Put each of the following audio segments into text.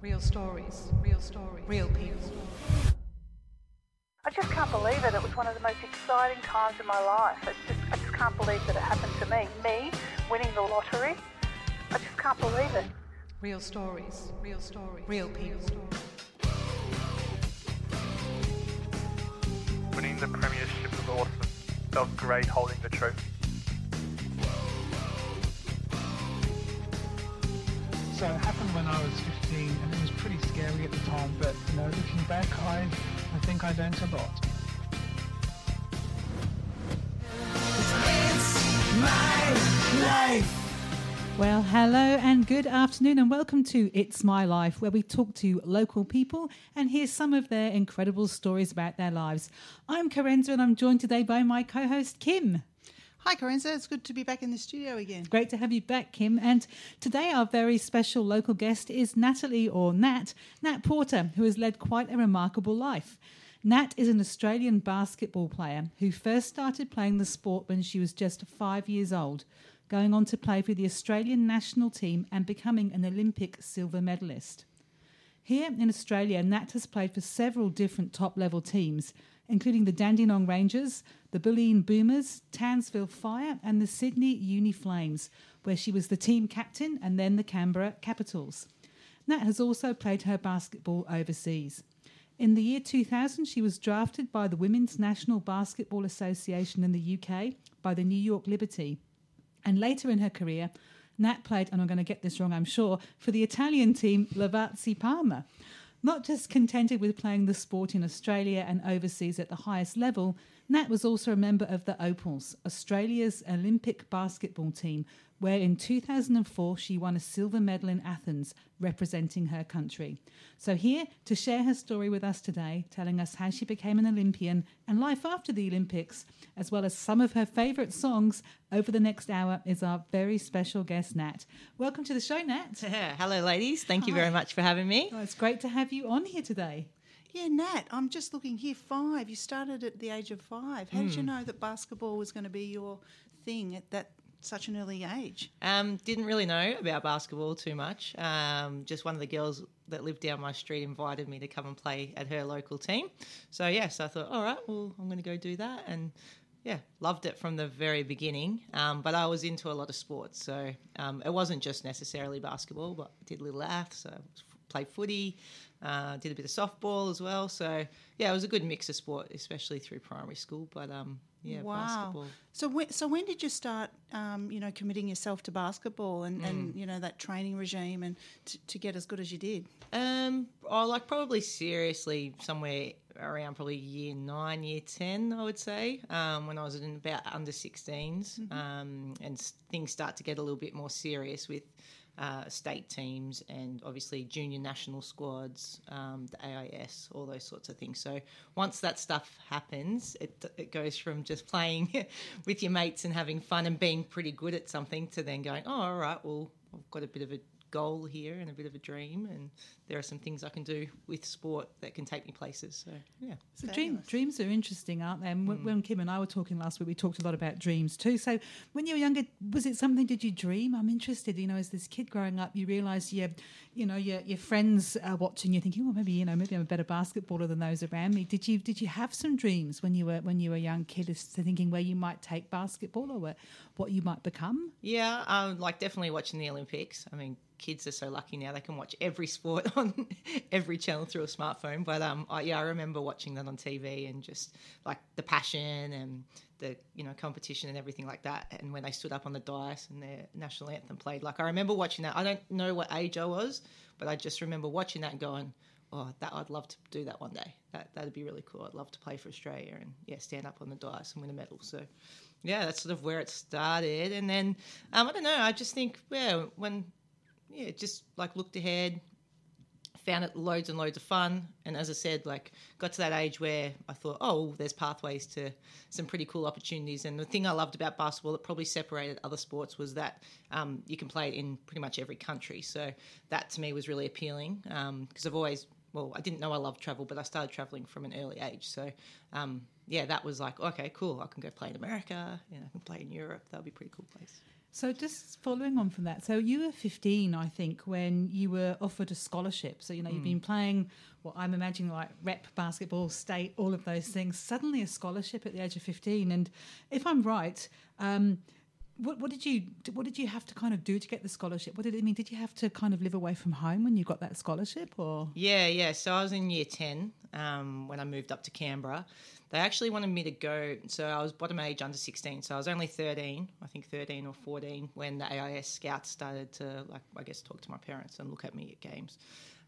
Real stories, real stories, real people. I just can't believe it. It was one of the most exciting times in my life. It's just, I just can't believe that it happened to me. Me winning the lottery. I just can't believe it. Real stories, real stories, real people. Winning the premiership was awesome. Felt great holding the trophy. So it happened when I was 15, and it was pretty scary at the time. But you know, looking back, I I think I learned a lot. Well, hello and good afternoon, and welcome to It's My Life, where we talk to local people and hear some of their incredible stories about their lives. I'm Karenza, and I'm joined today by my co host, Kim. Hi, Corinza. It's good to be back in the studio again. Great to have you back, Kim. And today, our very special local guest is Natalie, or Nat, Nat Porter, who has led quite a remarkable life. Nat is an Australian basketball player who first started playing the sport when she was just five years old, going on to play for the Australian national team and becoming an Olympic silver medalist. Here in Australia, Nat has played for several different top level teams, including the Dandenong Rangers, the Bulleen Boomers, Townsville Fire, and the Sydney Uni Flames, where she was the team captain and then the Canberra Capitals. Nat has also played her basketball overseas. In the year 2000, she was drafted by the Women's National Basketball Association in the UK by the New York Liberty. And later in her career, Nat played, and I'm going to get this wrong, I'm sure, for the Italian team Lavazzi Parma. Not just contented with playing the sport in Australia and overseas at the highest level, Nat was also a member of the Opals, Australia's Olympic basketball team, where in 2004 she won a silver medal in Athens representing her country. So, here to share her story with us today, telling us how she became an Olympian and life after the Olympics, as well as some of her favourite songs over the next hour, is our very special guest, Nat. Welcome to the show, Nat. Hello, ladies. Thank you very much for having me. Oh, it's great to have you on here today. Yeah, Nat, I'm just looking here. Five. You started at the age of five. How did Hmm. you know that basketball was going to be your thing at that such an early age? Um, didn't really know about basketball too much. Um, just one of the girls that lived down my street invited me to come and play at her local team. So yes, I thought, all right, well, I'm going to go do that, and yeah, loved it from the very beginning. Um, but I was into a lot of sports, so um, it wasn't just necessarily basketball, but I did little aths, so played footy, uh, did a bit of softball as well. So yeah, it was a good mix of sport, especially through primary school. But um, yeah, wow. basketball. So when, so when did you start, um, you know, committing yourself to basketball and, and Hmm. you know that training regime and t- to get as good as you did? Um, oh, like probably seriously somewhere around probably year nine, year ten, I would say. Um, when I was in about under 16s, um, and things start to get a little bit more serious with uh, state teams and obviously junior national squads, um, the AIS, all those sorts of things. So once that stuff happens, it it goes from just playing with your mates and having fun and being pretty good at something to then going, oh, all right, well, I've got a bit of a goal here and a bit of a dream and there are some things I can do with sport that can take me places so yeah So dream, dreams are interesting, aren't they? And when, when Kim and I were talking last week, we talked a lot about dreams too. So when you were younger, was it something? Did you dream? I'm interested. You know, as this kid growing up, you realise your, you know, your your friends are watching you, thinking, well, maybe you know, maybe I'm a better basketballer than those around me. Did you did you have some dreams when you were when you were a young kid, as to thinking where you might take basketball or where, what you might become? yeah um, like definitely watching the Olympics I mean kids are so lucky now they can watch every sport on every channel through a smartphone but um I, yeah I remember watching that on TV and just like the passion and the you know competition and everything like that and when they stood up on the dais and their national anthem played like I remember watching that I don't know what age I was but I just remember watching that and going oh, that I'd love to do that one day. That that'd be really cool. I'd love to play for Australia and yeah, stand up on the dice and win a medal. So yeah, that's sort of where it started. And then um, I don't know. I just think yeah, when yeah, just like looked ahead, found it loads and loads of fun. And as I said, like got to that age where I thought, oh, there's pathways to some pretty cool opportunities. And the thing I loved about basketball that probably separated other sports was that um, you can play it in pretty much every country. So that to me was really appealing because I've always well, I didn't know I loved travel, but I started traveling from an early age. So, um, yeah, that was like, okay, cool. I can go play in America and I can play in Europe. That'll be a pretty cool place. So just following on from that, so you were 15, I think, when you were offered a scholarship. So you know you've been playing what I'm imagining like rep basketball, state, all of those things. Suddenly a scholarship at the age of 15, and if I'm right. Um, what, what did you what did you have to kind of do to get the scholarship? What did it mean? Did you have to kind of live away from home when you got that scholarship, or Yeah, yeah. So I was in year 10 um, when I moved up to Canberra. They actually wanted me to go. So I was bottom age under 16. So I was only 13, I think 13 or 14, when the AIS scouts started to, like, I guess, talk to my parents and look at me at games.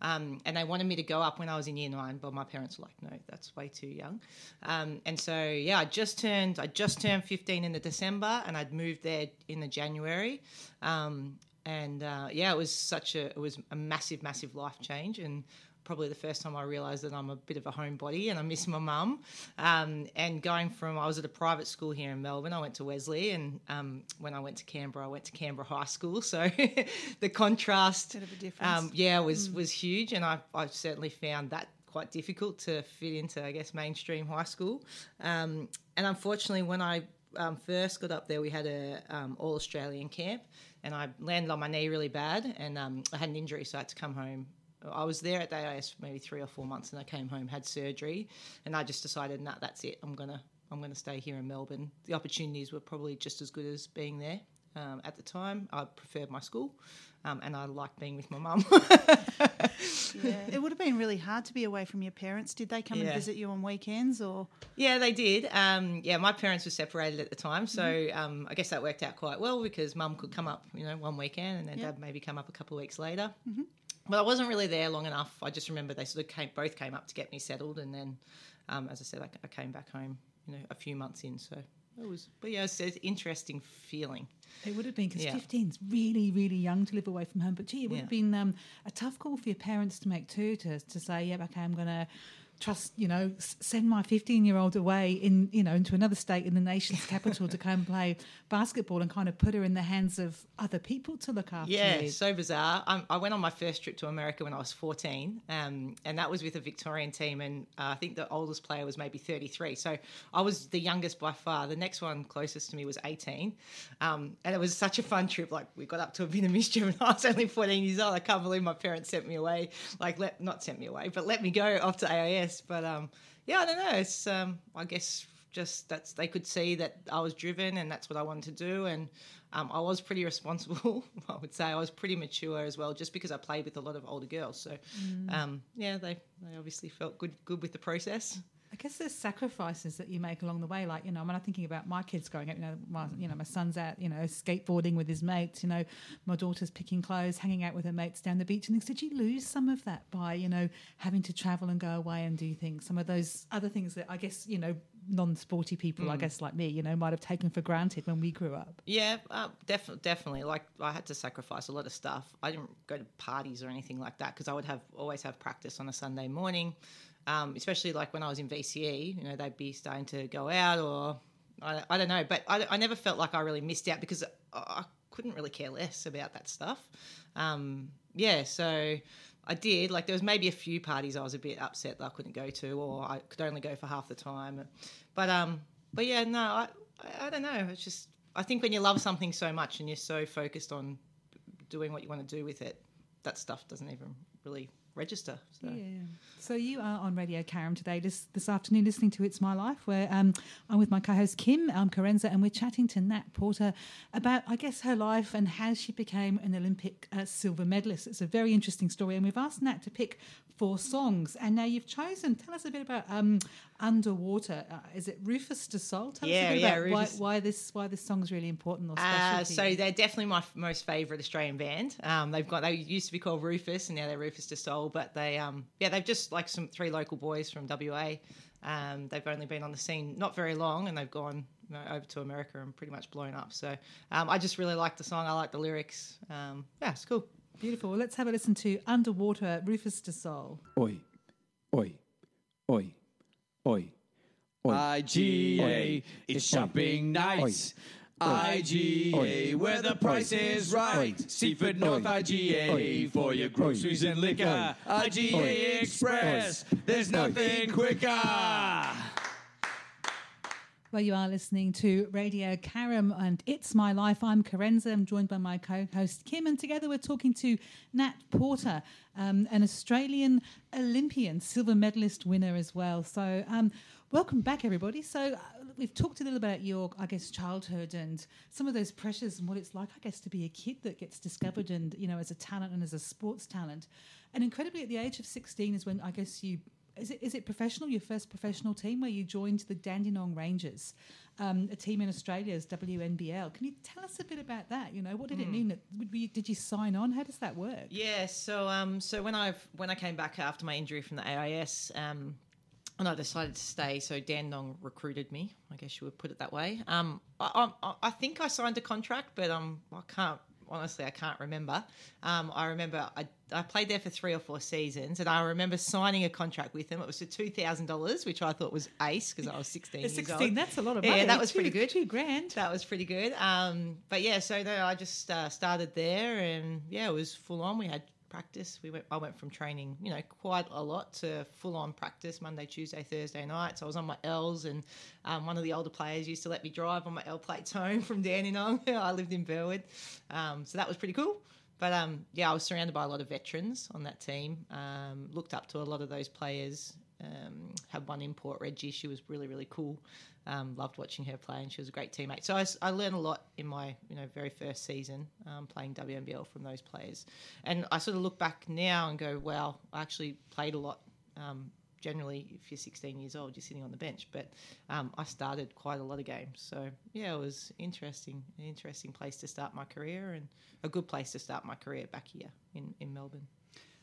Um, and they wanted me to go up when I was in year nine, but my parents were like, no, that's way too young. Um, and so, yeah, I just turned, I just turned 15 in the December and I'd moved there in the January. Um, and uh, yeah, it was such a, it was a massive, massive life change. And probably the first time I realised that I'm a bit of a homebody and I miss my mum. Um, and going from, I was at a private school here in Melbourne. I went to Wesley, and um, when I went to Canberra, I went to Canberra High School. So the contrast, Bit of a difference. um, yeah, was was huge, and I I certainly found that quite difficult to fit into, I guess, mainstream high school. Um, and unfortunately, when I um, first got up there, we had a um, all Australian camp, and I landed on my knee really bad, and um, I had an injury, so I had to come home. I was there at the AIS for maybe three or four months, and I came home, had surgery, and I just decided, nah, that's it. I'm gonna I'm gonna stay here in Melbourne. The opportunities were probably just as good as being there. Um, at the time, I preferred my school, um, and I liked being with my mum. Yeah. it would have been really hard to be away from your parents. Did they come and visit you on weekends or? Yeah, they did. Um, yeah, my parents were separated at the time, so um, I guess that worked out quite well because mum could come up, you know, one weekend, and then Yeah. dad maybe come up a couple of weeks later. Mm-hmm. But I wasn't really there long enough. I just remember they sort of came, both came up to get me settled, and then, um, as I said, I, I came back home, you know, a few months in. So it was, but yeah, it's an interesting feeling. It would have been because Yeah. 15's really, really young to live away from home. But gee, it would Yeah. have been um, a tough call for your parents to make too, to, to say, yeah, okay, I'm going to trust, you know, s- send my 15 year old away in, you know, into another state in the nation's capital to come and play basketball and kind of put her in the hands of other people to look after. Yeah, you. so bizarre. Um, I went on my first trip to America when I was 14, um, and that was with a Victorian team, and uh, I think the oldest player was maybe 33. So I was the youngest by far. The next one closest to me was 18, um, and it was such a fun trip. Like we got up to a bit of mischief, and I was only 14 years old. I can't believe my parents sent me away. Like, let not sent me away, but let me go off to AIS. But um, yeah, I don't know. It's um, I guess just that's they could see that I was driven and that's what I wanted to do. And um, I was pretty responsible I would say. I was pretty mature as well just because I played with a lot of older girls. So um, yeah they, they obviously felt good good with the process I guess there's sacrifices that you make along the way. Like, you know, when I'm thinking about my kids growing up, you know, my, you know, my son's out, you know, skateboarding with his mates, you know, my daughter's picking clothes, hanging out with her mates down the beach and things. Did you lose some of that by, you know, having to travel and go away and do things? Some of those other things that I guess, you know, non-sporty people, I guess like me, you know, might have taken for granted when we grew up. Yeah, uh, definitely, definitely. Like I had to sacrifice a lot of stuff. I didn't go to parties or anything like that because I would have always have practice on a Sunday morning. Um, especially like when I was in VCE, you know, they'd be starting to go out or I, I don't know, but I, I never felt like I really missed out because I, couldn't really care less about that stuff. Um, yeah, so I did. Like there was maybe a few parties I was a bit upset that I couldn't go to, or I could only go for half the time. But um, but yeah, no, I, I don't know. It's just I think when you love something so much and you're so focused on doing what you want to do with it, that stuff doesn't even really register. So. Yeah. So you are on Radio Karam today, this this afternoon, listening to It's My Life, where um, I'm with my co-host Kim um, Carenza, and we're chatting to Nat Porter about, I guess, her life and how she became an Olympic uh, silver medalist. It's a very interesting story, and we've asked Nat to pick four songs, and now you've chosen. Tell us a bit about um, Underwater. Uh, is it Rüfüs Du Sol? Tell us Yeah, a bit yeah, about why, Rufus- why this why this song's really important or special. Uh, to so you. they're definitely my f- most favourite Australian band. Um, they've got they used to be called Rufus and now they're Rüfüs Du Sol, but they um, yeah they've just like some three local boys from WA. Um, they've only been on the scene not very long and they've gone you know, over to America and pretty much blown up. So um, I just really like the song. I like the lyrics. Um, yeah, it's cool. Beautiful. Well, let's have a listen to Underwater, Rüfüs Du Sol. Oi, oi, oi, oi. oi. IGA, it's shopping nights. IGA, where the price is right. Seaford North IGA, for your groceries and liquor. IGA Express, there's nothing quicker. Well, you are listening to Radio Karam and It's My Life. I'm Karenza. I'm joined by my co host Kim, and together we're talking to Nat Porter, um, an Australian Olympian, silver medalist winner as well. So, um, welcome back, everybody. So, uh, we've talked a little about your, I guess, childhood and some of those pressures and what it's like, I guess, to be a kid that gets discovered and, you know, as a talent and as a sports talent. And incredibly, at the age of 16 is when I guess you is it is it professional? Your first professional team where you joined the Dandenong Rangers, um, a team in Australia's WNBL. Can you tell us a bit about that? You know, what did it mean? That, did you sign on? How does that work? Yeah, so um, so when I when I came back after my injury from the AIS, um, and I decided to stay, so Dandenong recruited me. I guess you would put it that way. Um, I, I, I think I signed a contract, but um, I can't honestly, I can't remember. Um, I remember I, I played there for three or four seasons, and I remember signing a contract with them. It was for two thousand dollars, which I thought was ace because I was sixteen. Years 16, old. that's a lot of money. Yeah, that was Two- pretty good. Two grand. That was pretty good. Um, but yeah, so I just uh, started there, and yeah, it was full on. We had practice. We went. I went from training, you know, quite a lot to full on practice Monday, Tuesday, Thursday nights. I was on my L's, and um, one of the older players used to let me drive on my L plates home from Dandenong. I lived in Burwood, um, so that was pretty cool. But um, yeah, I was surrounded by a lot of veterans on that team. Um, looked up to a lot of those players. Um, had one import, Reggie. She was really, really cool. Um, loved watching her play, and she was a great teammate. So I learned a lot in my you know very first season um, playing WNBL from those players. And I sort of look back now and go, wow, I actually played a lot. Um, generally, if you're 16 years old, you're sitting on the bench, but um, I started quite a lot of games. So yeah, it was interesting, an interesting place to start my career, and a good place to start my career back here in, in Melbourne.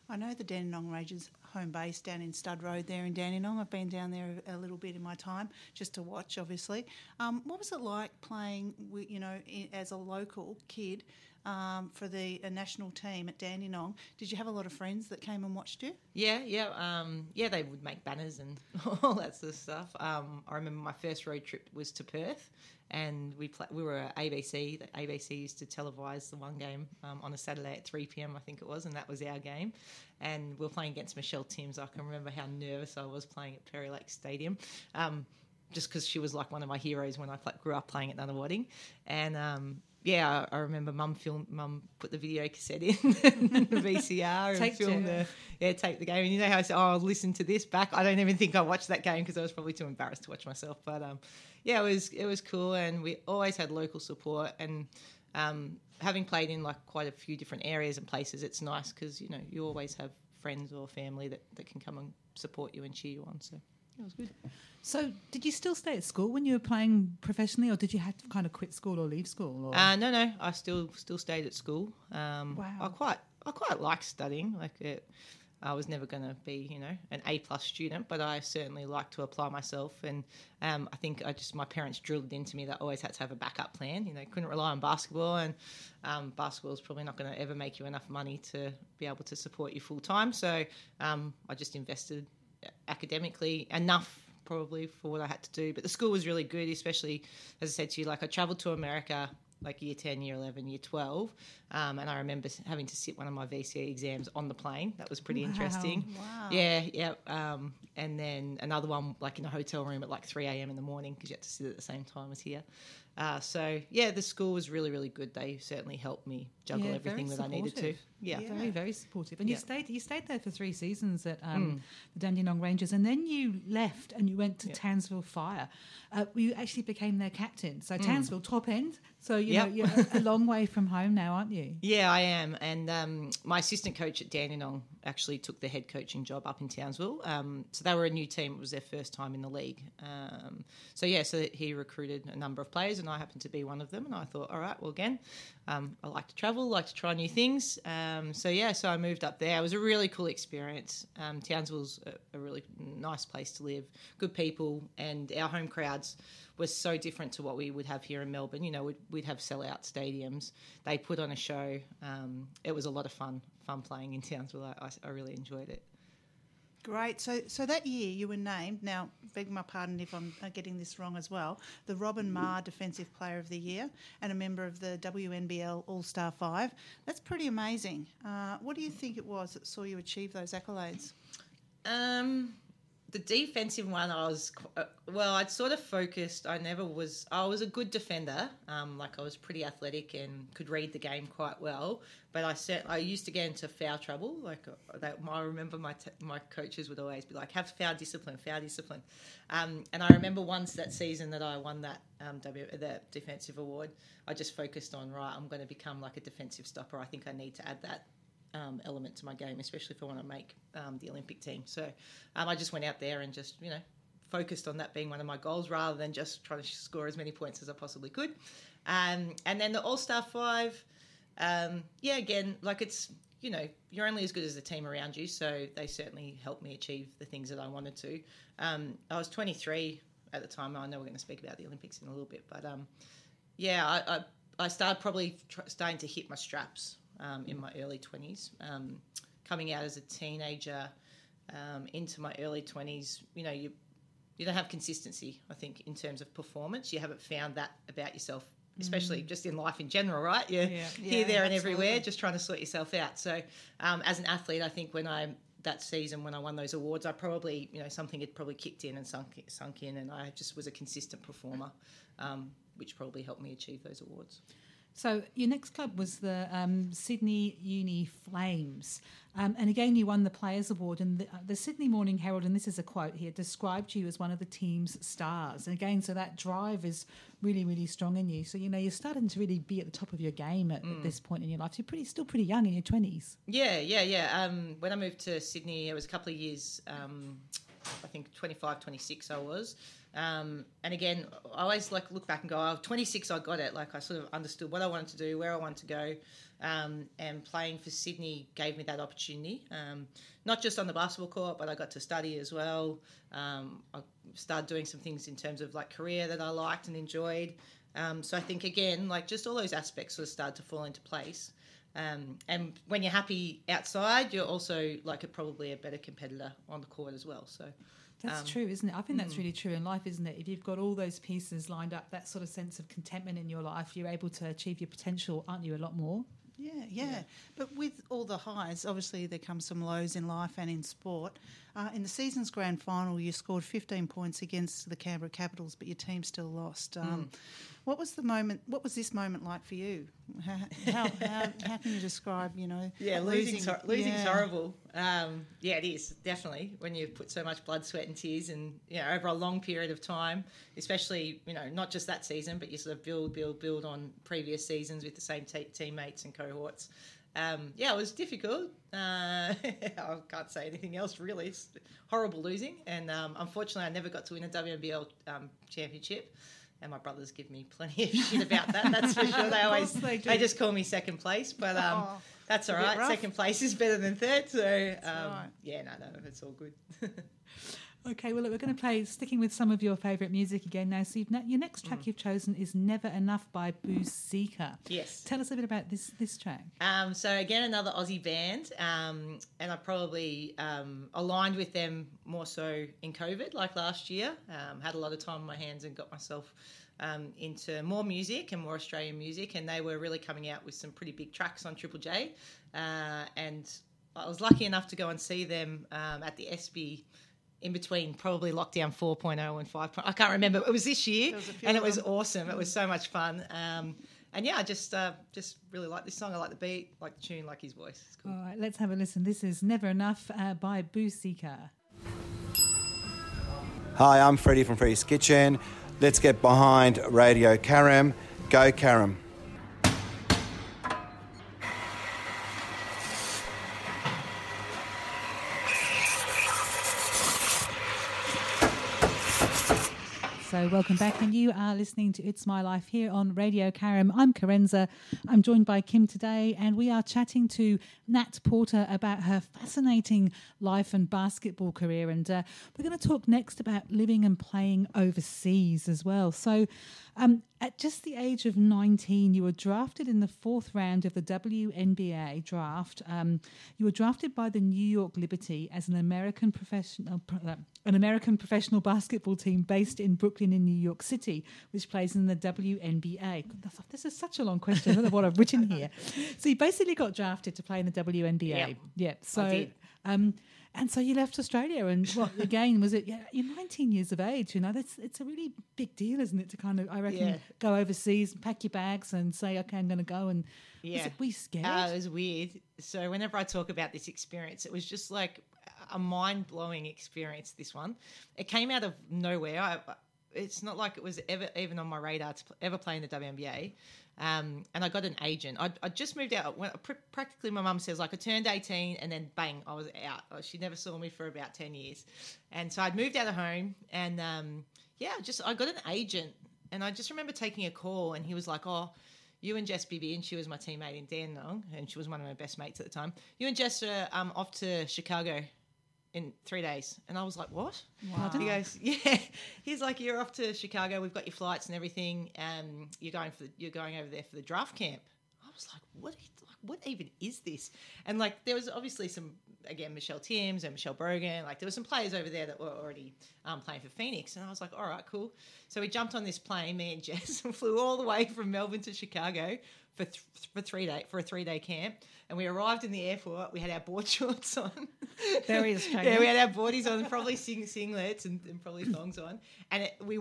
I know the Dandenong Rangers home base down in Stud Road there in Dandenong. I've been down there a little bit in my time just to watch, obviously. Um, what was it like playing, you know, as a local kid um, for the national team at Dandenong? Did you have a lot of friends that came and watched you? Yeah, yeah, um, yeah. They would make banners and all that sort of stuff. Um, I remember my first road trip was to Perth, and we pla we were ABC. The ABC used to televise the one game um, on a Saturday at three pm, I think it was, and that was our game. And we were playing against Michelle Timms. I can remember how nervous I was playing at Perry Lake Stadium. Um, just because she was like one of my heroes when I grew up playing at Nunawading, and um, yeah, I, remember Mum film Mum put the video cassette in the VCR and filmed it. the yeah tape the game. And you know how I said, "Oh, I'll listen to this back." I don't even think I watched that game because I was probably too embarrassed to watch myself. But um, yeah, it was it was cool, and we always had local support and. Um, having played in like quite a few different areas and places, it's nice because you know you always have friends or family that, that can come and support you and cheer you on. So was good. So, did you still stay at school when you were playing professionally, or did you have to kind of quit school or leave school? Or? Uh, no, no, I still still stayed at school. Um, Wow. I quite I quite liked studying. Like it, I was never going to be you know an A plus student, but I certainly like to apply myself. And um, I think I just my parents drilled into me that I always had to have a backup plan. You know, couldn't rely on basketball, and um, basketball is probably not going to ever make you enough money to be able to support you full time. So um, I just invested academically enough probably for what I had to do. But the school was really good, especially as I said to you, like I travelled to America like year 10, year 11, year 12. Um, and I remember having to sit one of my VCE exams on the plane. That was pretty Wow. interesting. Wow. Yeah, yeah. Um, and then another one like in a hotel room at like 3 a.m. in the morning because you had to sit at the same time as here. Uh, so, yeah, the school was really, really good. They certainly helped me juggle Yeah, everything very that I needed to. supportive. Yeah. Very, very supportive. And you stayed you stayed there for three seasons at um, the Dandenong Rangers, and then you left and you went to Yeah. Townsville Fire. Uh, you actually became their captain. So Townsville, top end. So you Yep. know you're a- a long way from home now, aren't you? Yeah, I am. And um, my assistant coach at Dandenong actually took the head coaching job up in Townsville. Um, so they were a new team. It was their first time in the league. Um, so, yeah, so he recruited a number of players, and I happened to be one of them. And I thought, all right, well, again, um, I like to travel, like to try new things. Um, so, yeah, so I moved up there. It was a really cool experience. Um, Townsville's a, a really nice place to live, good people, and our home crowds were so different to what we would have here in Melbourne. You know, we'd, we'd have sellout stadiums. They put on a show. Um, it was a lot of fun, fun playing in Townsville. I, I, I really enjoyed it. Great. So, so that year you were named. Now, beg my pardon if I'm uh, getting this wrong as well. The Robyn Maher Defensive Player of the Year and a member of the WNBL All Star Five. That's pretty amazing. Uh, what do you think it was that saw you achieve those accolades? Um, the defensive one, I was uh, well. I'd sort of focused. I never was. I was a good defender. Um, like I was pretty athletic and could read the game quite well. But I said I used to get into foul trouble. Like uh, that, I remember my t- my coaches would always be like, "Have foul discipline, foul discipline." Um, and I remember once that season that I won that um, w, that defensive award. I just focused on right. I'm going to become like a defensive stopper. I think I need to add that um, element to my game, especially if I want to make um, the Olympic team. So um, I just went out there and just, you know, focused on that being one of my goals rather than just trying to score as many points as I possibly could. Um, and then the All Star Five, um, yeah, again, like it's, you know, you're only as good as the team around you. So they certainly helped me achieve the things that I wanted to. I was 23 at the time. I know we're going to speak about the Olympics in a little bit, but um, yeah, I, I, I started probably tr- starting to hit my straps um, in my early 20s. Um, coming out as a teenager um, into my early 20s, you know, you you don't have consistency, I think, in terms of performance. You haven't found that about yourself, especially just in life in general, right? You're Yeah, here, there, and absolutely. everywhere, just trying to sort yourself out. So, um, as an athlete, I think when I that season when I won those awards, I probably you know something had probably kicked in and sunk sunk in, and I just was a consistent performer, um, which probably helped me achieve those awards. So your next club was the um, Sydney Uni Flames, um, and again you won the Players Award. And the, uh, the Sydney Morning Herald, and this is a quote here, described you as one of the team's stars. And again, so that drive is really, really strong in you. So you know you're starting to really be at the top of your game at, at this point in your life. You're pretty still pretty young in your twenties. Yeah, yeah, yeah. Um, when I moved to Sydney, it was a couple of years, um, I think 25, 26 I was. Um, and again, I always like look back and go, oh, 26, I got it. Like I sort of understood what I wanted to do, where I wanted to go. Um, and playing for Sydney gave me that opportunity, um, not just on the basketball court, but I got to study as well. Um, I started doing some things in terms of like career that I liked and enjoyed. Um, so I think again, like just all those aspects sort of started to fall into place. Um, and when you're happy outside, you're also like a, probably a better competitor on the court as well. So That's Um, true, isn't it? I think that's really true in life, isn't it? If you've got all those pieces lined up, that sort of sense of contentment in your life, you're able to achieve your potential, aren't you? A lot more. Yeah, yeah, But with all the highs, obviously there come some lows in life and in sport. Uh, in the season's grand final, you scored 15 points against the Canberra Capitals, but your team still lost. Um, What was the moment? What was this moment like for you? How, how, how, how can you describe? You know, yeah, losing's, hor- losing's yeah. horrible. Um, yeah, it is definitely when you put so much blood, sweat, and tears, and you know over a long period of time, especially you know not just that season, but you sort of build, build, build on previous seasons with the same te- teammates and cohorts. Um, yeah, it was difficult. Uh, I can't say anything else really. It's horrible losing, and um, unfortunately, I never got to win a WNBL um, championship. And my brothers give me plenty of shit about that. That's for sure. They always they they, just call me second place, but um, Oh, that's all right. Second place is better than third, so um, right. yeah, no, no, it's all good. Okay, well, look, we're going to play, sticking with some of your favourite music again now. So, you've, ne- your next track you've chosen is Never Enough by Boo Seeka. yes. Tell us a bit about this this track. Um, so again, another Aussie band, um, and I probably um, aligned with them more so in COVID, like last year. Um, had a lot of time on my hands and got myself um, into more music and more Australian music, and they were really coming out with some pretty big tracks on Triple J. Uh, and I was lucky enough to go and see them um, at the Espy. In between probably lockdown 4.0 and 5. I can't remember. It was this year, was and it was them. awesome. It was so much fun. Um, and yeah, I just uh, just really like this song. I like the beat, like the tune, like his voice. It's cool. All right, let's have a listen. This is Never Enough uh, by Boo Seeka. Hi, I'm Freddie from Freddie's Kitchen. Let's get behind Radio Karam. Go Karam. So, welcome back, and you are listening to It's My Life here on Radio Karam. I'm Karenza. I'm joined by Kim today, and we are chatting to Nat Porter about her fascinating life and basketball career. And uh, we're going to talk next about living and playing overseas as well. So, um, at just the age of 19, you were drafted in the fourth round of the WNBA draft. Um, you were drafted by the New York Liberty as an American professional, uh, an American professional basketball team based in Brooklyn, in New York City, which plays in the WNBA. This is such a long question. I don't know what I've written here. So you basically got drafted to play in the WNBA. Yep. Yeah. So did. Um, and so you left Australia, and what again was it? Yeah, you're 19 years of age. You know, that's it's a really big deal, isn't it? To kind of, I reckon, Yeah. go overseas, and pack your bags, and say, okay, I'm going to go. And was Yeah. it, were you scared? Uh, it was weird. So whenever I talk about this experience, it was just like a mind blowing experience. This one, it came out of nowhere. I, it's not like it was ever even on my radar to ever play in the WNBA. Um, and I got an agent. I, I just moved out. When, pr- practically, my mum says like I turned eighteen, and then bang, I was out. Uh, She never saw me for about ten years, and so I'd moved out of home, and um, yeah, just I got an agent, and I just remember taking a call, and he was like, "Oh, you and Jess Bibby, and she was my teammate in Dandenong, and she was one of my best mates at the time. You and Jess are um, off to Chicago in three days. And I was like, what? Pardon? He goes, yeah. He's like, you're off to Chicago. We've got your flights and everything. Um, you're going for the, you're going over there for the draft camp. I was like, what? Like, what even is this? And like, there was obviously some again Michelle Timms and Michelle Brogan. Like, there were some players over there that were already um, playing for Phoenix. And I was like, all right, cool. So we jumped on this plane, me and Jess, and flew all the way from Melbourne to Chicago for th- for three day for a three day camp. And we arrived in the airport. We had our board shorts on. Very Yeah, we had our boardies on, probably sing, singlets and, and probably thongs on. And it, we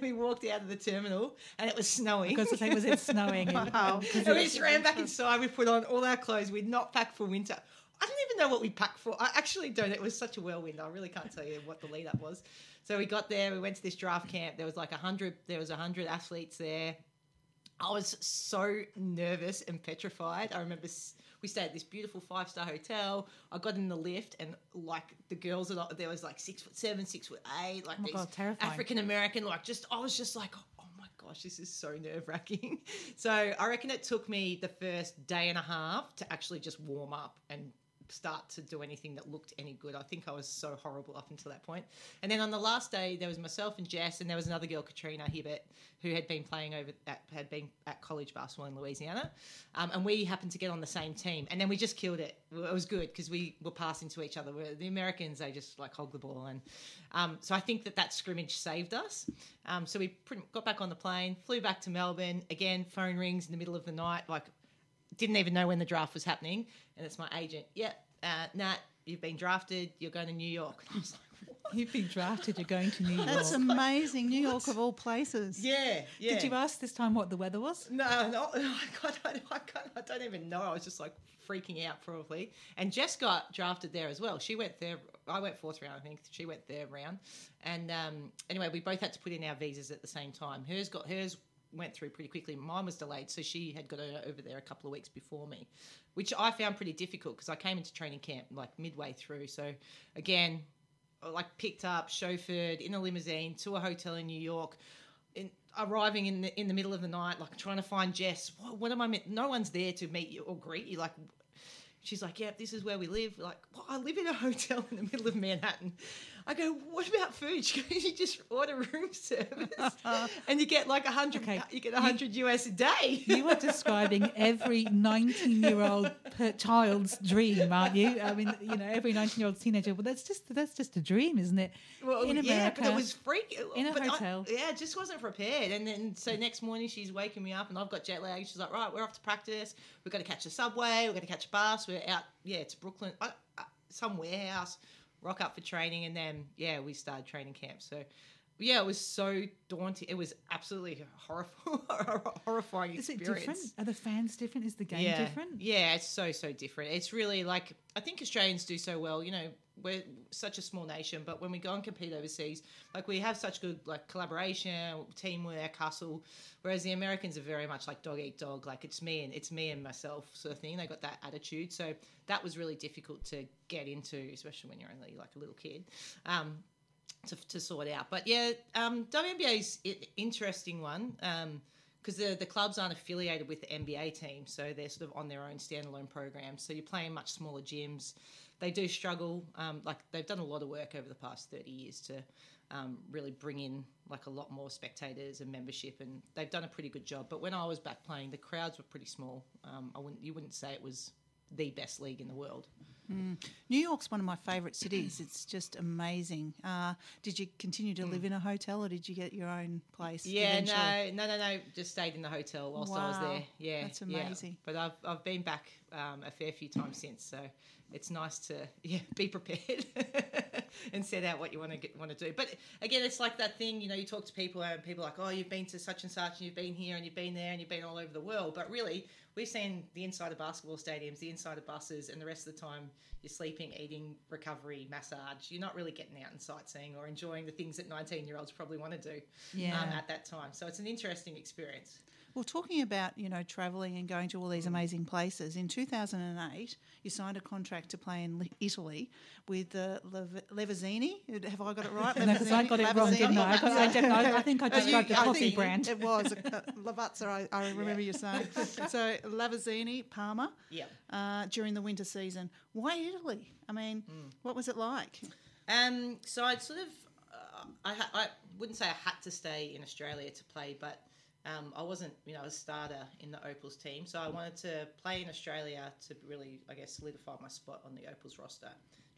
we walked out of the terminal, and it was snowing. Because the thing was it snowing. and- Wow. And we just ran back inside. We put on all our clothes. We'd not packed for winter. I don't even know what we packed for. I actually don't. It was such a whirlwind. I really can't tell you what the lead up was. So we got there. We went to this draft camp. There was like a hundred. There was a hundred athletes there. I was so nervous and petrified. I remember we stayed at this beautiful five star hotel. I got in the lift and like the girls that there was like six foot seven, six foot eight, like Oh these African American. Like just I was just like, oh my gosh, this is so nerve wracking. So I reckon it took me the first day and a half to actually just warm up and start to do anything that looked any good. I think I was so horrible up until that point. And then on the last day, there was myself and Jess, and there was another girl, Katrina Hibbert, who had been playing over at had been at college basketball in Louisiana, um, and we happened to get on the same team. And then we just killed it. It was good because we were passing to each other. Where the Americans, they just like hog the ball, and um, so I think that that scrimmage saved us. Um, so we got back on the plane, flew back to Melbourne. Again, phone rings in the middle of the night, like didn't even know when the draft was happening, and it's my agent. Yep, uh, Nat, you've been drafted. You're going to New York. And I was like, what? You've been drafted. You're going to New York. That's amazing. New York of all places. Yeah, yeah. Did you ask this time what the weather was? No, no, I, can't, I, can't, I don't even know. I was just like freaking out probably. And Jess got drafted there as well. She went there. I went fourth round, I think. She went there round. And um, anyway, we both had to put in our visas at the same time. Hers got hers went through pretty quickly. Mine was delayed, so she had got over there a couple of weeks before me, which I found pretty difficult because I came into training camp like midway through. So again, like picked up, chauffeured in a limousine to a hotel in New York. In, arriving in the in the middle of the night, like trying to find Jess. What, what am I meant? No one's there to meet you or greet you. Like, she's like, "Yeah, this is where we live." Like, well, I live in a hotel in the middle of Manhattan. I go, "What about food?" She goes, "You just order room service, and you get like a hundred. Okay. You get a hundred US a day." You are describing every 19 year old child's dream, aren't you? I mean, you know, every 19 year old teenager. But that's just that's just a dream, isn't it? Well, in America, yeah, but it was freak in a but I- hotel. yeah, just wasn't prepared. And then so next morning she's waking me up, and I've got jet lag. She's like, "Right, we're off to practice. We've got to catch a subway. We're going to catch a bus. We're out, yeah, to Brooklyn, uh, uh, some warehouse. Rock up for training, and then yeah, we started training camp. So." Yeah, it was so daunting. It was absolutely horrible, horrifying Is it experience. different? Are the fans different? Is the game yeah. different? Yeah, it's so so different. It's really like I think Australians do so well. You know, we're such a small nation, but when we go and compete overseas, like we have such good like collaboration, teamwork, hustle. Whereas the Americans are very much like dog eat dog. Like it's me and it's me and myself sort of thing. They got that attitude. So that was really difficult to get into, especially when you're only like a little kid. Um, to, to sort out. But yeah, um, WNBA is an interesting one because the the clubs aren't affiliated with the NBA team, so they're sort of on their own standalone programs. So you're playing much smaller gyms. They do struggle. Um, like they've done a lot of work over the past thirty years to um, really bring in like a lot more spectators and membership, and they've done a pretty good job. But when I was back playing, the crowds were pretty small. Um, I wouldn't you wouldn't say it was the best league in the world. New York's one of my favourite cities. It's just amazing. Uh, did you continue to live in a hotel or did you get your own place? Yeah, eventually? no, no, no, no. Just stayed in the hotel whilst I was there. Yeah, that's yeah. amazing. But I've I've been back um, a fair few times since, so it's nice to yeah be prepared and set out what you want to get, want to do. But again, it's like that thing. You know, you talk to people and people are like, oh, you've been to such and such, and you've been here, and you've been there, and you've been all over the world. But really, we've seen the inside of basketball stadiums, the inside of buses, and the rest of the time you're sleeping, eating, recovery, massage. You're not really getting out and sightseeing or enjoying the things that 19 year olds probably want to do Yeah. um, at that time. So it's an interesting experience. Well, talking about you know travelling and going to all these amazing places, in 2008 you signed a contract to play in Italy with uh, Lev- Levazzini. Have I got it right? No, 'cause I got it wrong, didn't I? I got- I def- I- I think I Oh, you- the I coffee brand. It was uh, Lavazza. I, I remember you saying. So Lavezzini, Parma. Yeah. Uh, during the winter season, why Italy? I mean, Hmm. what was it like? Um, so I'd sort of, uh, I, ha- I wouldn't say I had to stay in Australia to play, but um, I wasn't, you know, a starter in the Opals team. So I wanted to play in Australia to really, I guess, solidify my spot on the Opals roster,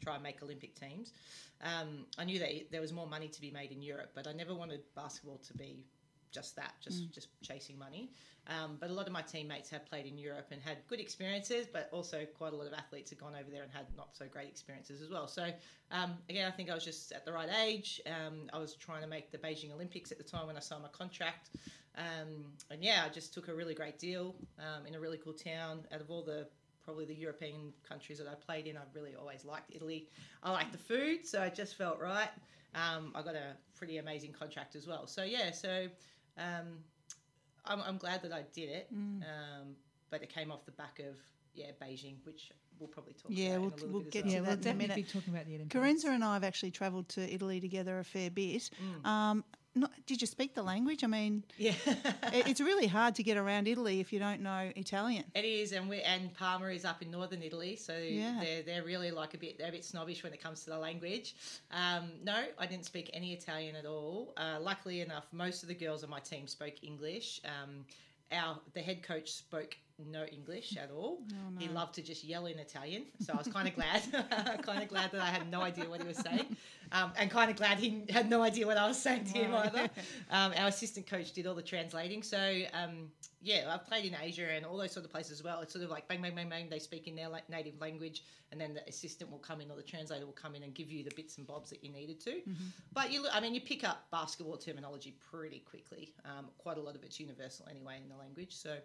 try and make Olympic teams. Um, I knew that there was more money to be made in Europe, but I never wanted basketball to be just that, just just chasing money. Um, but a lot of my teammates have played in Europe and had good experiences, but also quite a lot of athletes have gone over there and had not so great experiences as well. So um, again, I think I was just at the right age. Um, I was trying to make the Beijing Olympics at the time when I signed my contract, um, and yeah, I just took a really great deal um, in a really cool town. Out of all the probably the European countries that I played in, I really always liked Italy. I liked the food, so it just felt right. Um, I got a pretty amazing contract as well. So yeah, so um, I'm, I'm glad that I did it, um, but it came off the back of yeah Beijing, which we'll probably talk Yeah, about we'll- in a we'll bit get as to well. Yeah, we'll that in a definitely minute. be talking about the Olympics. Carenza and I have actually travelled to Italy together a fair bit. Mm. Um, not, did you speak the language? I mean, Yeah. it- it's really hard to get around Italy if you don't know Italian. It is, and we and Parma is up in northern Italy, so Yeah. they're they're really like a bit they're a bit snobbish when it comes to the language. Um, no, I didn't speak any Italian at all. Uh, luckily enough, most of the girls on my team spoke English. Um, our the head coach spoke no English at all. Oh, He loved to just yell in Italian, so I was kind of glad, kind of glad that I had no idea what he was saying, um, and kind of glad he had no idea what I was saying to him either. Um, our assistant coach did all the translating, so um, yeah, I've played in Asia and all those sort of places as well. It's sort of like bang, bang, bang, bang. They speak in their native language, and then the assistant will come in or the translator will come in and give you the bits and bobs that you needed to. But you, look- I mean, you pick up basketball terminology pretty quickly. Um, quite a lot of it's universal anyway in the language. So.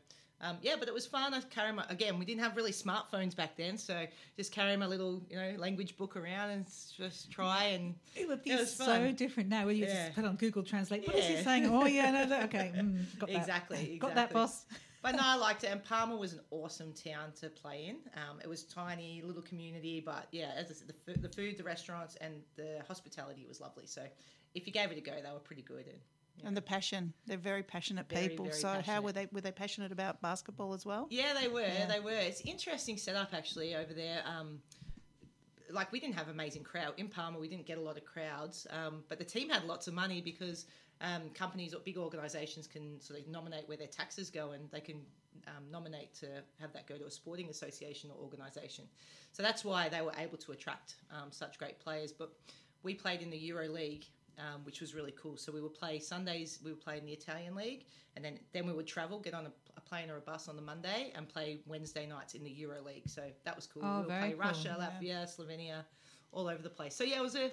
Um, yeah, but it was fun. I carry my again. We didn't have really smartphones back then, so just carry my little you know language book around and just try and It would be It was so different now where you Yeah. just put on Google Translate. What is he saying? Oh, yeah, no, no, okay. mm, got that. Exactly, Got that, exactly. boss. But no, I liked it. And Parma was an awesome town to play in. Um, it was tiny, little community, but yeah, as I said, the, fu- the food, the restaurants, and the hospitality was lovely. So if you gave it a go, they were pretty good. And And the passion. They're very passionate Very, people. very so how were they were they passionate about basketball as well? yeah, they were. Yeah. They were. It's interesting setup actually over there. Um, like we didn't have amazing crowd in Parma. We didn't get a lot of crowds, um, but the team had lots of money because um, companies or big organisations can sort of nominate where their taxes go, and they can um, nominate to have that go to a sporting association or organisation. So that's why they were able to attract um, such great players. But we played in the Euro League, um, which was really cool. So we would play Sundays. We would play in the Italian League, and then then we would travel, get on a, a plane or a bus on the Monday, and play Wednesday nights in the Euro League. So that was cool. Oh, we would play cool, Russia, yeah. Latvia, Slovenia, all over the place. So yeah, it was a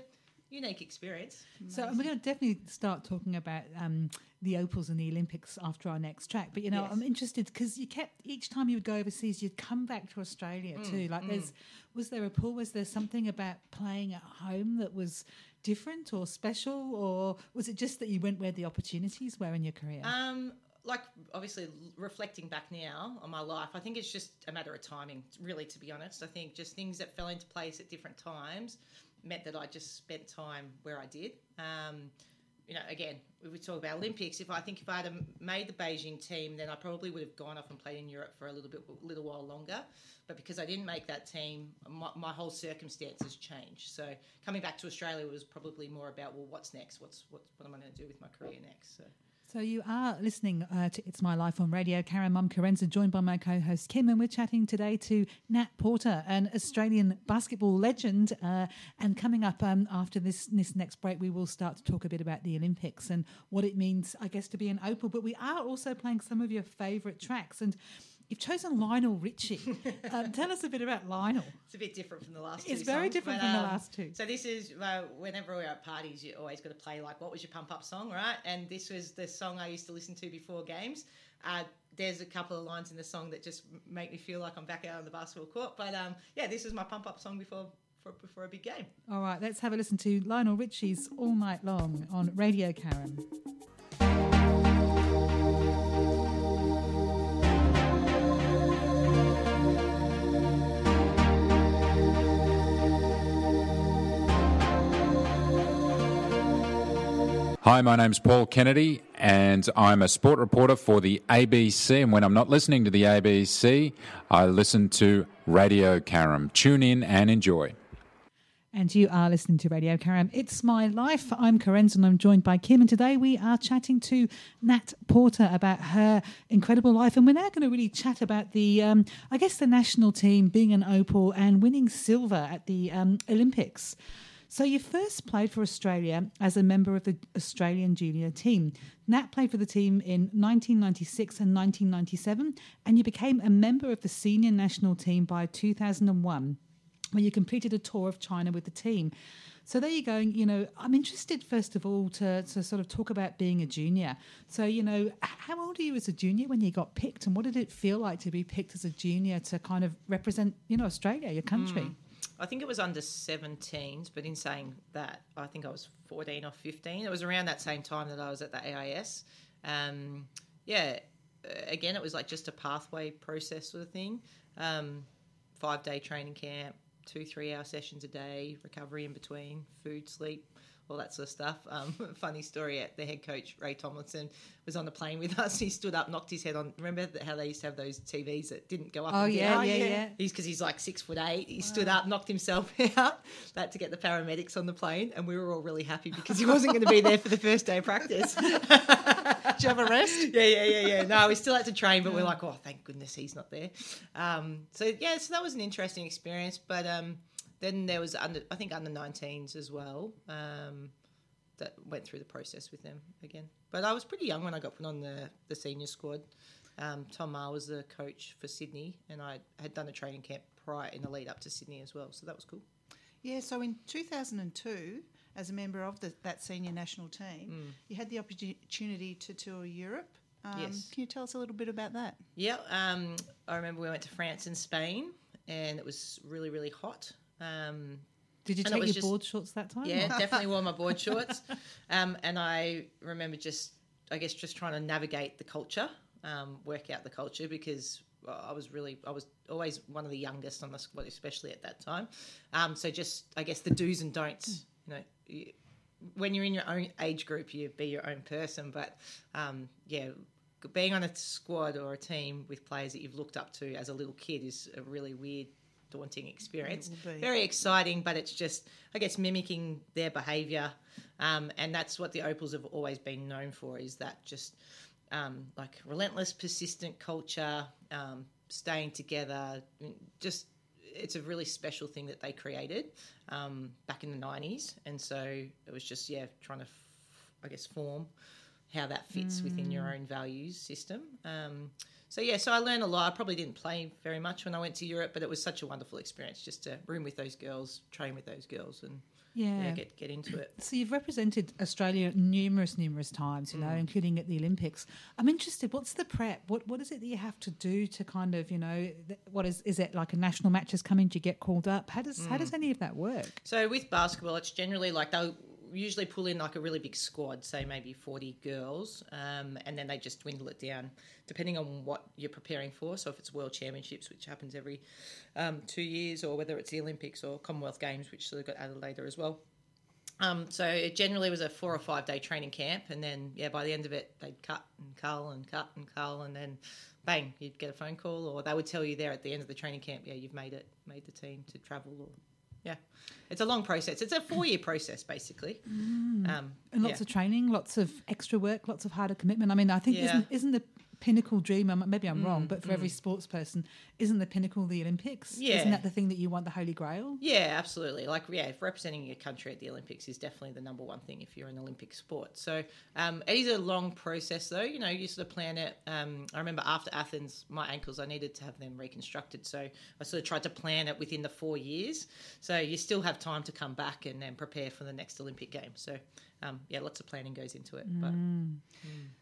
unique experience. So we're going to definitely start talking about um, the opals and the Olympics after our next track. But you know, Yes. I'm interested because you kept each time you would go overseas, you'd come back to Australia Mm, too. Like, there's was there a pull? Was there something about playing at home that was different or special, or was it just that you went where the opportunities were in your career? Um, like obviously reflecting back now on my life, I think it's just a matter of timing. Really, to be honest, I think just things that fell into place at different times meant that I just spent time where I did. Um, you know, again, we would talk about Olympics, if I think if I had made the Beijing team, then I probably would have gone off and played in Europe for a little bit, little while longer. But because I didn't make that team, my, my whole circumstances changed. So coming back to Australia was probably more about well, what's next? What's what, what am I going to do with my career next? So. So you are listening uh, to It's My Life on Radio. Karen Mum Carenza, joined by my co-host Kim, and we're chatting today to Nat Porter, an Australian basketball legend. Uh, and coming up um, after this this next break, we will start to talk a bit about the Olympics and what it means, I guess, to be an opal. But we are also playing some of your favourite tracks and. You've chosen Lionel Richie. um, tell us a bit about Lionel. It's a bit different from the last two. It's very songs, different but, from the um, last two. So this is uh, whenever we're at parties, you always got to play like what was your pump up song, right? And this was the song I used to listen to before games. Uh, there's a couple of lines in the song that just make me feel like I'm back out on the basketball court. But um, yeah, this was my pump up song before for, before a big game. All right, let's have a listen to Lionel Richie's All Night Long on Radio Karen. Hi, my name's Paul Kennedy, and I'm a sport reporter for the ABC. And when I'm not listening to the ABC, I listen to Radio Karam. Tune in and enjoy. And you are listening to Radio Karam. It's my life. I'm Karenza and I'm joined by Kim. And today we are chatting to Nat Porter about her incredible life. And we're now going to really chat about the, um, I guess, the national team being an opal and winning silver at the um, Olympics. So you first played for Australia as a member of the Australian junior team. Nat played for the team in 1996 and 1997, and you became a member of the senior national team by 2001 where you completed a tour of China with the team. So there you go. You know, I'm interested first of all to, to sort of talk about being a junior. So you know, how old are you as a junior when you got picked, and what did it feel like to be picked as a junior to kind of represent, you know, Australia, your country? Mm. I think it was under 17s, but in saying that, I think I was 14 or 15. It was around that same time that I was at the AIS. Um, yeah, uh, again, it was like just a pathway process sort of thing. Um, five day training camp, two, three hour sessions a day, recovery in between, food, sleep, all that sort of stuff. Um, funny story at the head coach, Ray Tomlinson, was on the plane with us. He stood up, knocked his head on. Remember how they used to have those TVs that didn't go up? Oh, yeah, down? yeah, yeah. He's because he's like six foot eight. He stood up, knocked himself out. That to get the paramedics on the plane, and we were all really happy because he wasn't going to be there for the first day of practice. Did you have a rest? yeah, yeah, yeah, yeah. No, we still had to train, but we're like, oh, thank goodness he's not there. Um, so yeah, so that was an interesting experience. But um, then there was under, I think under 19s as well. Um, that went through the process with them again. But I was pretty young when I got put on the the senior squad. Um, Tom Maher was the coach for Sydney, and I had done a training camp prior in the lead up to Sydney as well. So that was cool. Yeah, so in 2002, as a member of the, that senior national team, Mm. you had the opportunity to tour Europe. Um, Yes. Can you tell us a little bit about that? Yeah, um, I remember we went to France and Spain, and it was really, really hot. Um, Did you take your just- board shorts that time? Yeah, definitely wore my board shorts. Um, and I remember just, I guess, just trying to navigate the culture, um, work out the culture because I was really, I was always one of the youngest on the squad, especially at that time. Um, so just, I guess, the do's and don'ts. You know, you, when you're in your own age group, you be your own person. But um, yeah, being on a squad or a team with players that you've looked up to as a little kid is a really weird, daunting experience. Very exciting, but it's just, I guess, mimicking their behaviour. Um, and that's what the Opals have always been known for is that just um, like relentless, persistent culture, um, staying together. Just, it's a really special thing that they created um, back in the 90s. And so it was just, yeah, trying to, f- I guess, form how that fits within your Mm. own values system. Um, so yeah, so I learned a lot. I probably didn't play very much when I went to Europe, but it was such a wonderful experience just to room with those girls, train with those girls, and Yeah. get get into it. So you've represented Australia numerous, numerous times, you know, Mm. including at the Olympics. I'm interested. What's the prep? What What is it that you have to do to kind of, you know, what is is it like a national match is coming? Do you get called up? How does how Mm. does any of that work? So with basketball, it's generally like they'll usually pull in like a really big squad, say maybe 40 girls, um, and then they just dwindle it down depending on what you're preparing for. So if it's World Championships, which happens every um, two years, or whether it's the Olympics or Commonwealth Games, which sort of got added later as well. Um, so it generally was a four or five day training camp, and then yeah, by the end of it, they'd cut and cull and cut and cull, and then bang, you'd get a phone call, or they would tell you there at the end of the training camp, yeah, you've made it, made the team to travel or yeah. It's a long process. It's a four year process, basically. Um, Mm. And lots yeah. of training, lots of extra work, lots of harder commitment. I mean, I think Yeah. isn't isn't the pinnacle dream? Maybe I'm wrong, Mm, but for every sports person, isn't the pinnacle the Olympics? Yeah. Isn't that the thing that you want, the holy grail? Yeah, absolutely. Like, yeah, representing your country at the Olympics is definitely the number one thing if you're an Olympic sport. So um, it is a long process, though. You know, you sort of plan it. Um, I remember after Athens, my ankles, I needed to have them reconstructed. So I sort of tried to plan it within the four years. So you still have time to come back and then prepare for the next Olympic game. So, um, yeah, lots of planning goes into it. But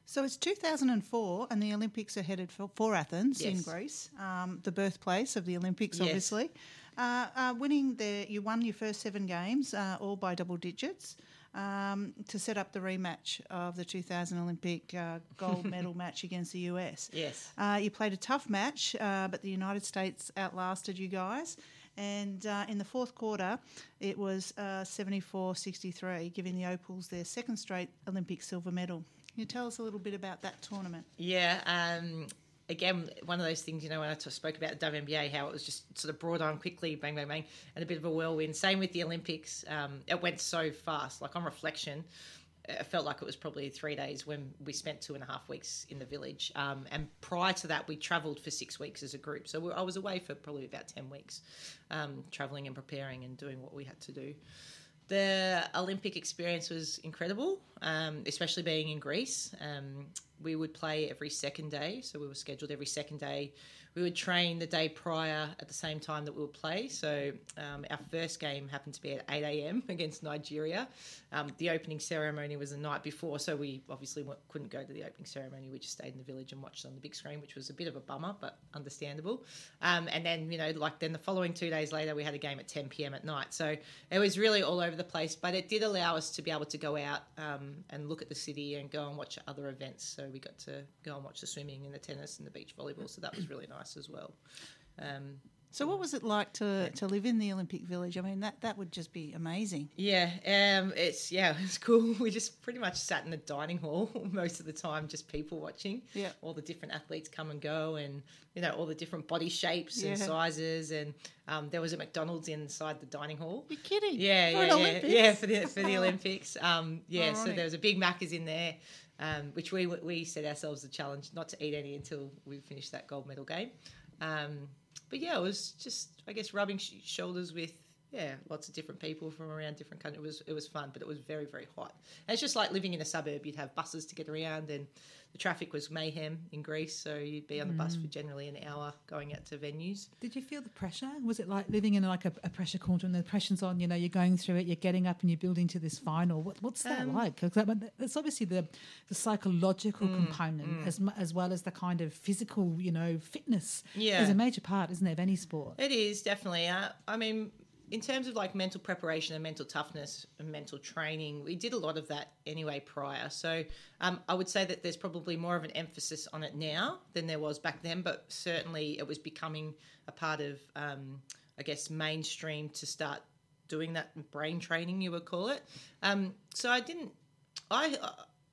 So it's 2004, and the Olympics are headed for, for Athens in Greece, um, the birthplace of the Olympics, Yes. obviously. Uh, uh, winning the, you won your first seven games, uh, all by double digits, um, to set up the rematch of the 2000 Olympic uh, gold medal match against the US. Yes. Uh, you played a tough match, uh, but the United States outlasted you guys. And uh, in the fourth quarter, it was uh, 74 63, giving the Opals their second straight Olympic silver medal. Can you tell us a little bit about that tournament? Yeah. Um, again, one of those things, you know, when I spoke about the WNBA, how it was just sort of brought on quickly, bang, bang, bang, and a bit of a whirlwind. Same with the Olympics. Um, it went so fast. Like on reflection, it felt like it was probably three days when we spent two and a half weeks in the village. Um, and prior to that, we travelled for six weeks as a group. So we, I was away for probably about 10 weeks, um, travelling and preparing and doing what we had to do. The Olympic experience was incredible, um, especially being in Greece. We would play every second day, so we were scheduled every second day. We would train the day prior at the same time that we would play. So um, our first game happened to be at 8 a.m. against Nigeria. Um, the opening ceremony was the night before, so we obviously couldn't go to the opening ceremony. We just stayed in the village and watched on the big screen, which was a bit of a bummer, but understandable. Um, and then, you know, like then the following two days later, we had a game at 10 p.m. at night. So it was really all over the place, but it did allow us to be able to go out um, and look at the city and go and watch other events. So we got to go and watch the swimming and the tennis and the beach volleyball. So that was really nice as well. Um, So, what was it like to, to live in the Olympic Village? I mean, that, that would just be amazing. Yeah, um, it's yeah, it's cool. We just pretty much sat in the dining hall most of the time, just people watching. Yeah. all the different athletes come and go, and you know all the different body shapes and sizes, and um, there was a McDonald's inside the dining hall. You're kidding? Yeah, For yeah, yeah, yeah, for the for the. Olympics. Um, yeah, so there was a big Macca's in there, um, which we we set ourselves the challenge not to eat any until we finished that gold medal game. Um, but yeah, it was just I guess rubbing sh- shoulders with yeah lots of different people from around different countries. It was it was fun, but it was very very hot. And it's just like living in a suburb. You'd have buses to get around, and the traffic was mayhem in Greece. So you'd be on the bus Mm. for generally an hour going out to venues. Did you feel the pressure? Was it like living in like a, a pressure cauldron? The pressure's on. You know, you're going through it. You're getting up and you're building to this final. What, what's that Um, like? Because it's obviously the the psychological Mm, component mm. as as well as the kind of physical. You know, fitness. Yeah. is a major part, isn't it, of any sport? It is definitely. Uh, I mean, in terms of like mental preparation and mental toughness and mental training, we did a lot of that anyway prior. So um, I would say that there's probably more of an emphasis on it now than there was back then, but certainly it was becoming a part of, um, I guess, mainstream to start doing that brain training, you would call it. Um, so I didn't. I uh,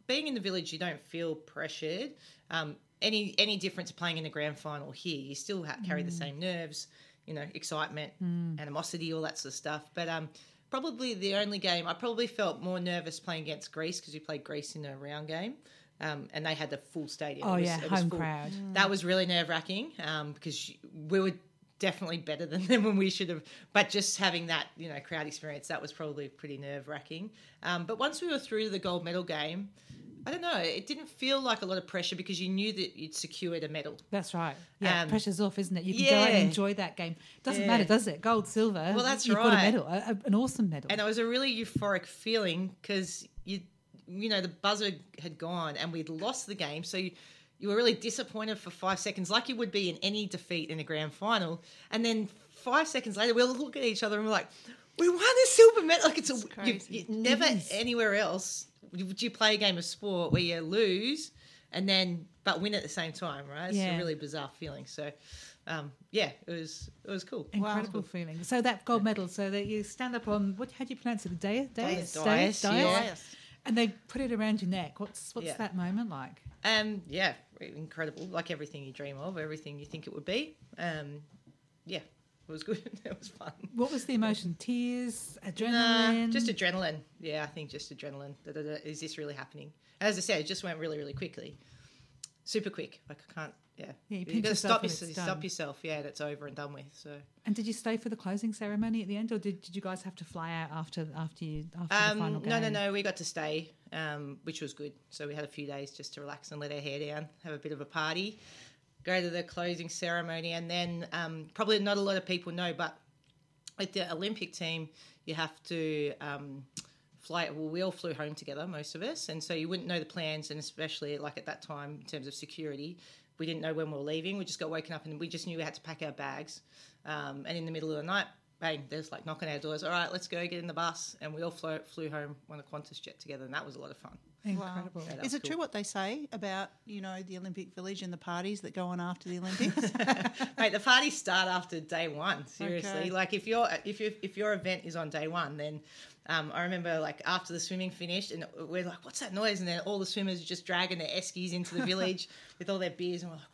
being in the village, you don't feel pressured. Um, any any difference playing in the grand final here, you still ha- carry the Mm. same nerves, you know, excitement, Mm. animosity, all that sort of stuff. But um, probably the only game I probably felt more nervous playing against Greece because we played Greece in a round game. Um, and they had the full stadium. Oh, was- yeah, home crowd. Mm. That was really nerve wracking um, because we were definitely better than them when we should have. But just having that, you know, crowd experience, that was probably pretty nerve wracking. Um, but once we were through to the gold medal game, I don't know, it didn't feel like a lot of pressure because you knew that you'd secured a medal. That's right. Yeah, Um, pressure's off, isn't it? You can go out and enjoy that game. Doesn't Yeah. matter, does it? Gold, silver. Well, that's you've got a medal, a, an awesome medal. And it was a really euphoric feeling because you, you know, the buzzer had gone and we'd lost the game, so you, you were really disappointed for five seconds, like you would be in any defeat in a grand final. And then five seconds later, we'll look at each other and we're like, "We won a silver medal!" Like it's, a you, you, never anywhere else would you play a game of sport where you lose and then but win at the same time, right? It's Yeah. a really bizarre feeling. So. Um, yeah, it was it was cool. Incredible feeling. So that gold medal, so that you stand up on what? How do you pronounce it? Dais, dais, Dais. And they put it around your neck. What's what's Yeah. that moment like? Um, yeah, incredible. Like everything you dream of, everything you think it would be. Um, yeah, It was good. it was fun. What was the emotion? Tears, adrenaline. Nah, just adrenaline. Yeah, I think just adrenaline. Da, da, da. Is this really happening? As I said, it just went really, really quickly, super quick. Like I can't. Yeah, Yeah, you you got to stop, yourself, stop yourself. Yeah, that's over and done with. So. And did you stay for the closing ceremony at the end, or did, did you guys have to fly out after after you after the Um, final game? no, no, no. We got to stay, um, which was good. So we had a few days just to relax and let our hair down, have a bit of a party, go to the closing ceremony, and then um, probably not a lot of people know, but at the Olympic team, you have to um, fly. Well, we all flew home together, most of us, and so you wouldn't know the plans, and especially like at that time in terms of security. We didn't know when we were leaving. We just got woken up and we just knew we had to pack our bags. Um, and in the middle of the night, bang, there's like knocking our doors. All right, let's go get in the bus. And we all flew, flew home on a Qantas jet together, and that was a lot of fun. Incredible. Yeah, that Is was it true what they say about you know the Olympic Village and the parties that go on after the Olympics? Mate, the parties start after day one. Seriously, Okay. like if your if your if your event is on day one, then um, I remember like after the swimming finished, and we're like, "What's that noise?" And then all the swimmers are just dragging their eskies into the village with all their beers, and we're like, "Oh, damn it!"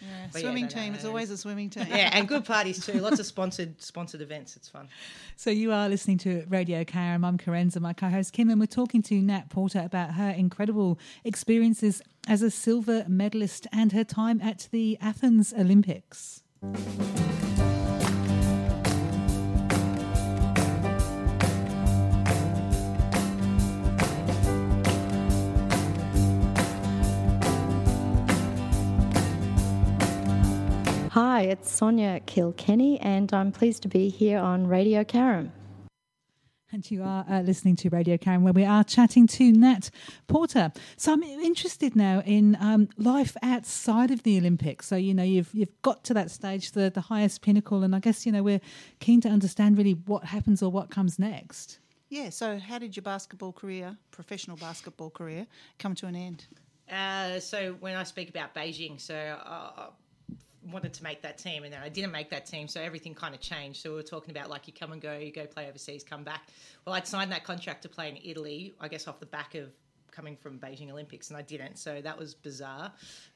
Yeah, But yeah, swimming no, no, team. no, It's always a swimming team. Yeah, and good parties too. Lots of sponsored sponsored events. It's fun. So you are listening to Radio Karam. I'm Karenza, my co-host Kim, and we're talking to Nat Porter about her incredible experiences as a silver medalist and her time at the Athens Olympics. Hi, it's Sonia Kilkenny, and I'm pleased to be here on Radio Karam. And you are uh, listening to Radio Karam, where we are chatting to Nat Porter. So I'm interested now in um, life outside of the Olympics. So you know you've you've got to that stage, the the highest pinnacle, and I guess you know we're keen to understand really what happens or what comes next. Yeah. So, how did your basketball career, professional basketball career, come to an end? Uh, so when I speak about Beijing, so I I wanted to make that team, and then I didn't make that team, so everything kind of changed. So we were talking about like you come and go, you go play overseas, come back. Well, I'd signed that contract to play in Italy, I guess off the back of coming from Beijing Olympics, and I didn't, so that was bizarre.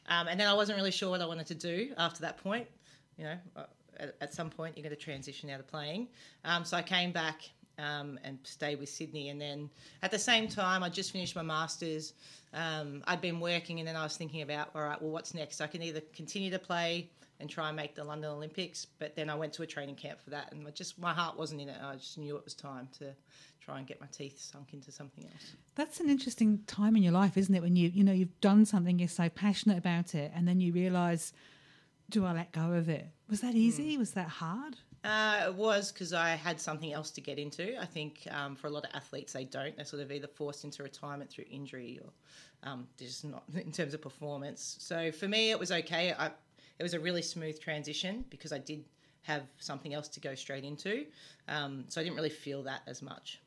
Um, and then I wasn't really sure what I wanted to do after that point. You know, uh, at, at some point you're going to transition out of playing. Um, so I came back um, and stay with Sydney. And then at the same time, I just finished my masters. Um, I'd been working, and then I was thinking about, all right, well, what's next? I can either continue to play and try and make the London Olympics, but then I went to a training camp for that, and I just my heart wasn't in it. I just knew it was time to try and get my teeth sunk into something else. That's an interesting time in your life, isn't it? When you you know you've done something, you're so passionate about it, and then you realise, do I let go of it? Was that easy? Was that hard? Uh, it was because I had something else to get into. I think um, for a lot of athletes, they don't. They're sort of either forced into retirement through injury or um, just not in terms of performance. So for me, it was okay. I, it was a really smooth transition because I did have something else to go straight into. Um, so I didn't really feel that as much.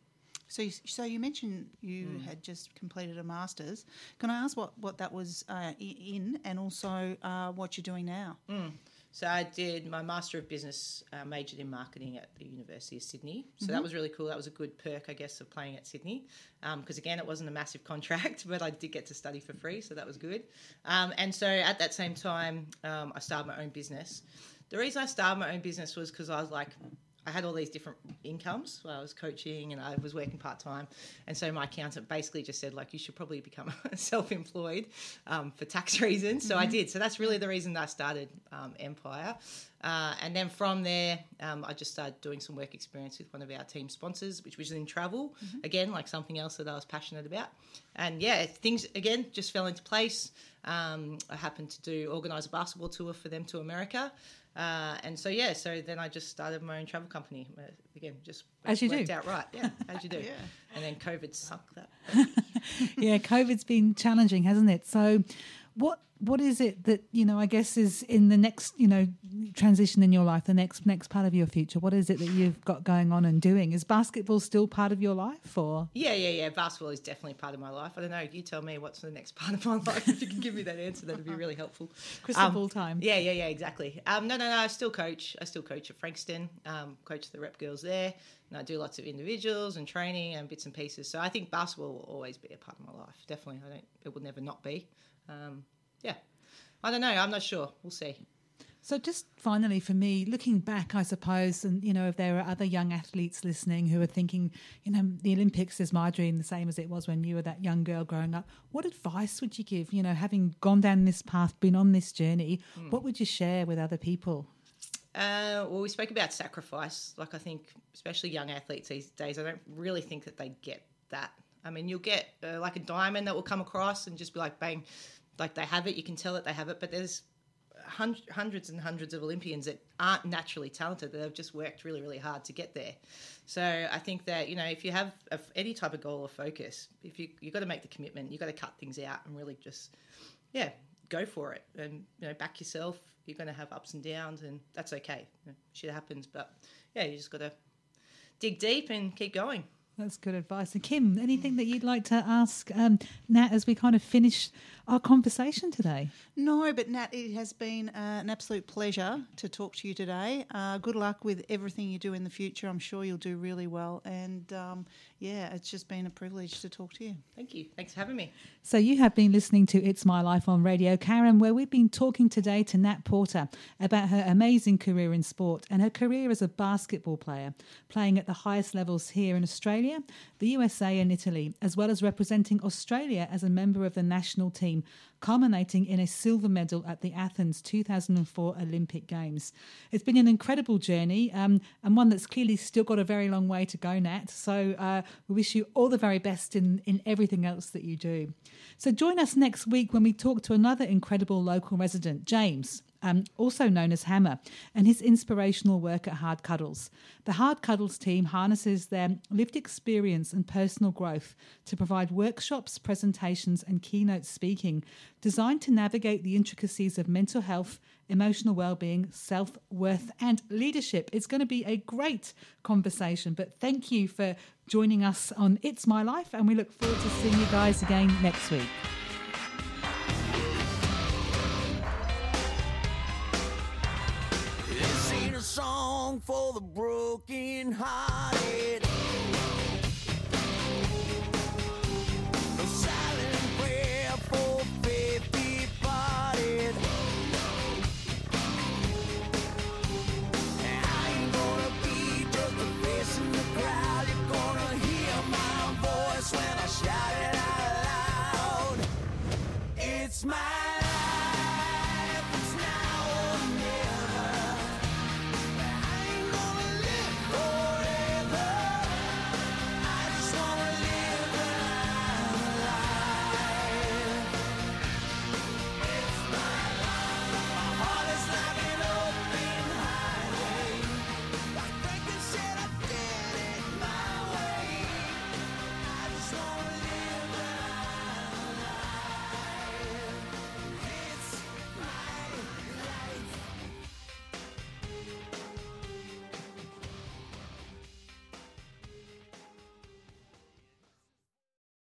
So, you, so you mentioned you Mm. had just completed a masters. Can I ask what, what that was uh, in, and also uh, what you're doing now? Mm. So I did my Master of Business, uh, majored in marketing at the University of Sydney. So that Mhm. was really cool. That was a good perk, I guess, of playing at Sydney. Because again, it wasn't a massive contract, but I did get to study for free, so that was good. Um, and so at that same time, um, I started my own business. The reason I started my own business was because I was like, I had all these different incomes. I was coaching and I was working part time, and so my accountant basically just said like you should probably become self-employed um, for tax reasons. So I Mhm. did. So that's really the reason that I started um, Empire, uh, and then from there um, I just started doing some work experience with one of our team sponsors, which was in travel. Mhm. Again, like something else that I was passionate about, and yeah, things again just fell into place. Um, I happened to do organize a basketball tour for them to America. Uh, and so yeah, so then I just started my own travel company. Uh, Again, just As you worked do. out right, yeah, as you do. Yeah. And then COVID sunk that. yeah, COVID's been challenging, hasn't it? So, what what is it that you know? I guess is in the next you know transition in your life, the next next part of your future. What is it that you've got going on and doing? Is basketball still part of your life, or Yeah, yeah, yeah. Basketball is definitely part of my life. I don't know. You tell me what's the next part of my life. If you can give me that answer, that'd be really helpful. Crystal Um, ball time. Yeah, yeah, yeah. Exactly. Um, no, no, no. I still coach. I still coach at Frankston. Um, coach the rep girls there, and I do lots of individuals and training and bits and pieces. So I think basketball will always be a part of my life. Definitely. I don't. It will never not be. Um, yeah. I don't know. I'm not sure. We'll see. So, just finally for me, looking back, I suppose, and you know, if there are other young athletes listening who are thinking, you know, the Olympics is my dream, the same as it was when you were that young girl growing up, what advice would you give? You know, having gone down this path, been on this journey, Hmm. what would you share with other people? Uh, well, we spoke about sacrifice. Like, I think, especially young athletes these days, I don't really think that they get that. I mean, you'll get uh, like a diamond that will come across and just be like, bang, like they have it. You can tell that they have it, but there's hun- hundreds and hundreds of Olympians that aren't naturally talented. That have just worked really, really hard to get there. So I think that you know, if you have a, any type of goal or focus, if you you've got to make the commitment, you've got to cut things out and really just yeah, go for it and you know back yourself. You're going to have ups and downs, and that's okay. You know, shit happens, but yeah, you just got to dig deep and keep going. That's good advice. And Kim, anything that you'd like to ask um, Nat as we kind of finish our conversation today? No, but Nat, it has been uh, an absolute pleasure to talk to you today. Uh, good luck with everything you do in the future. I'm sure you'll do really well. And um, yeah, it's just been a privilege to talk to you. Thank you. Thanks for having me. So, you have been listening to It's My Life on Radio Karam, where we've been talking today to Nat Porter about her amazing career in sport and her career as a basketball player, playing at the highest levels here in Australia, the USA, and Italy, as well as representing Australia as a member of the national team, culminating in a silver medal at the Athens 2004 Olympic Games. It's been an incredible journey um, and one that's clearly still got a very long way to go, Nat. So, uh, we wish you all the very best in, in everything else that you do. So join us next week when we talk to another incredible local resident, James. Um, also known as Hammer, and his inspirational work at Hard Cuddles. The Hard Cuddles team harnesses their lived experience and personal growth to provide workshops, presentations, and keynote speaking designed to navigate the intricacies of mental health, emotional well-being, self-worth, and leadership. It's going to be a great conversation. But thank you for joining us on It's My Life, and we look forward to seeing you guys again next week. For the broken hearted.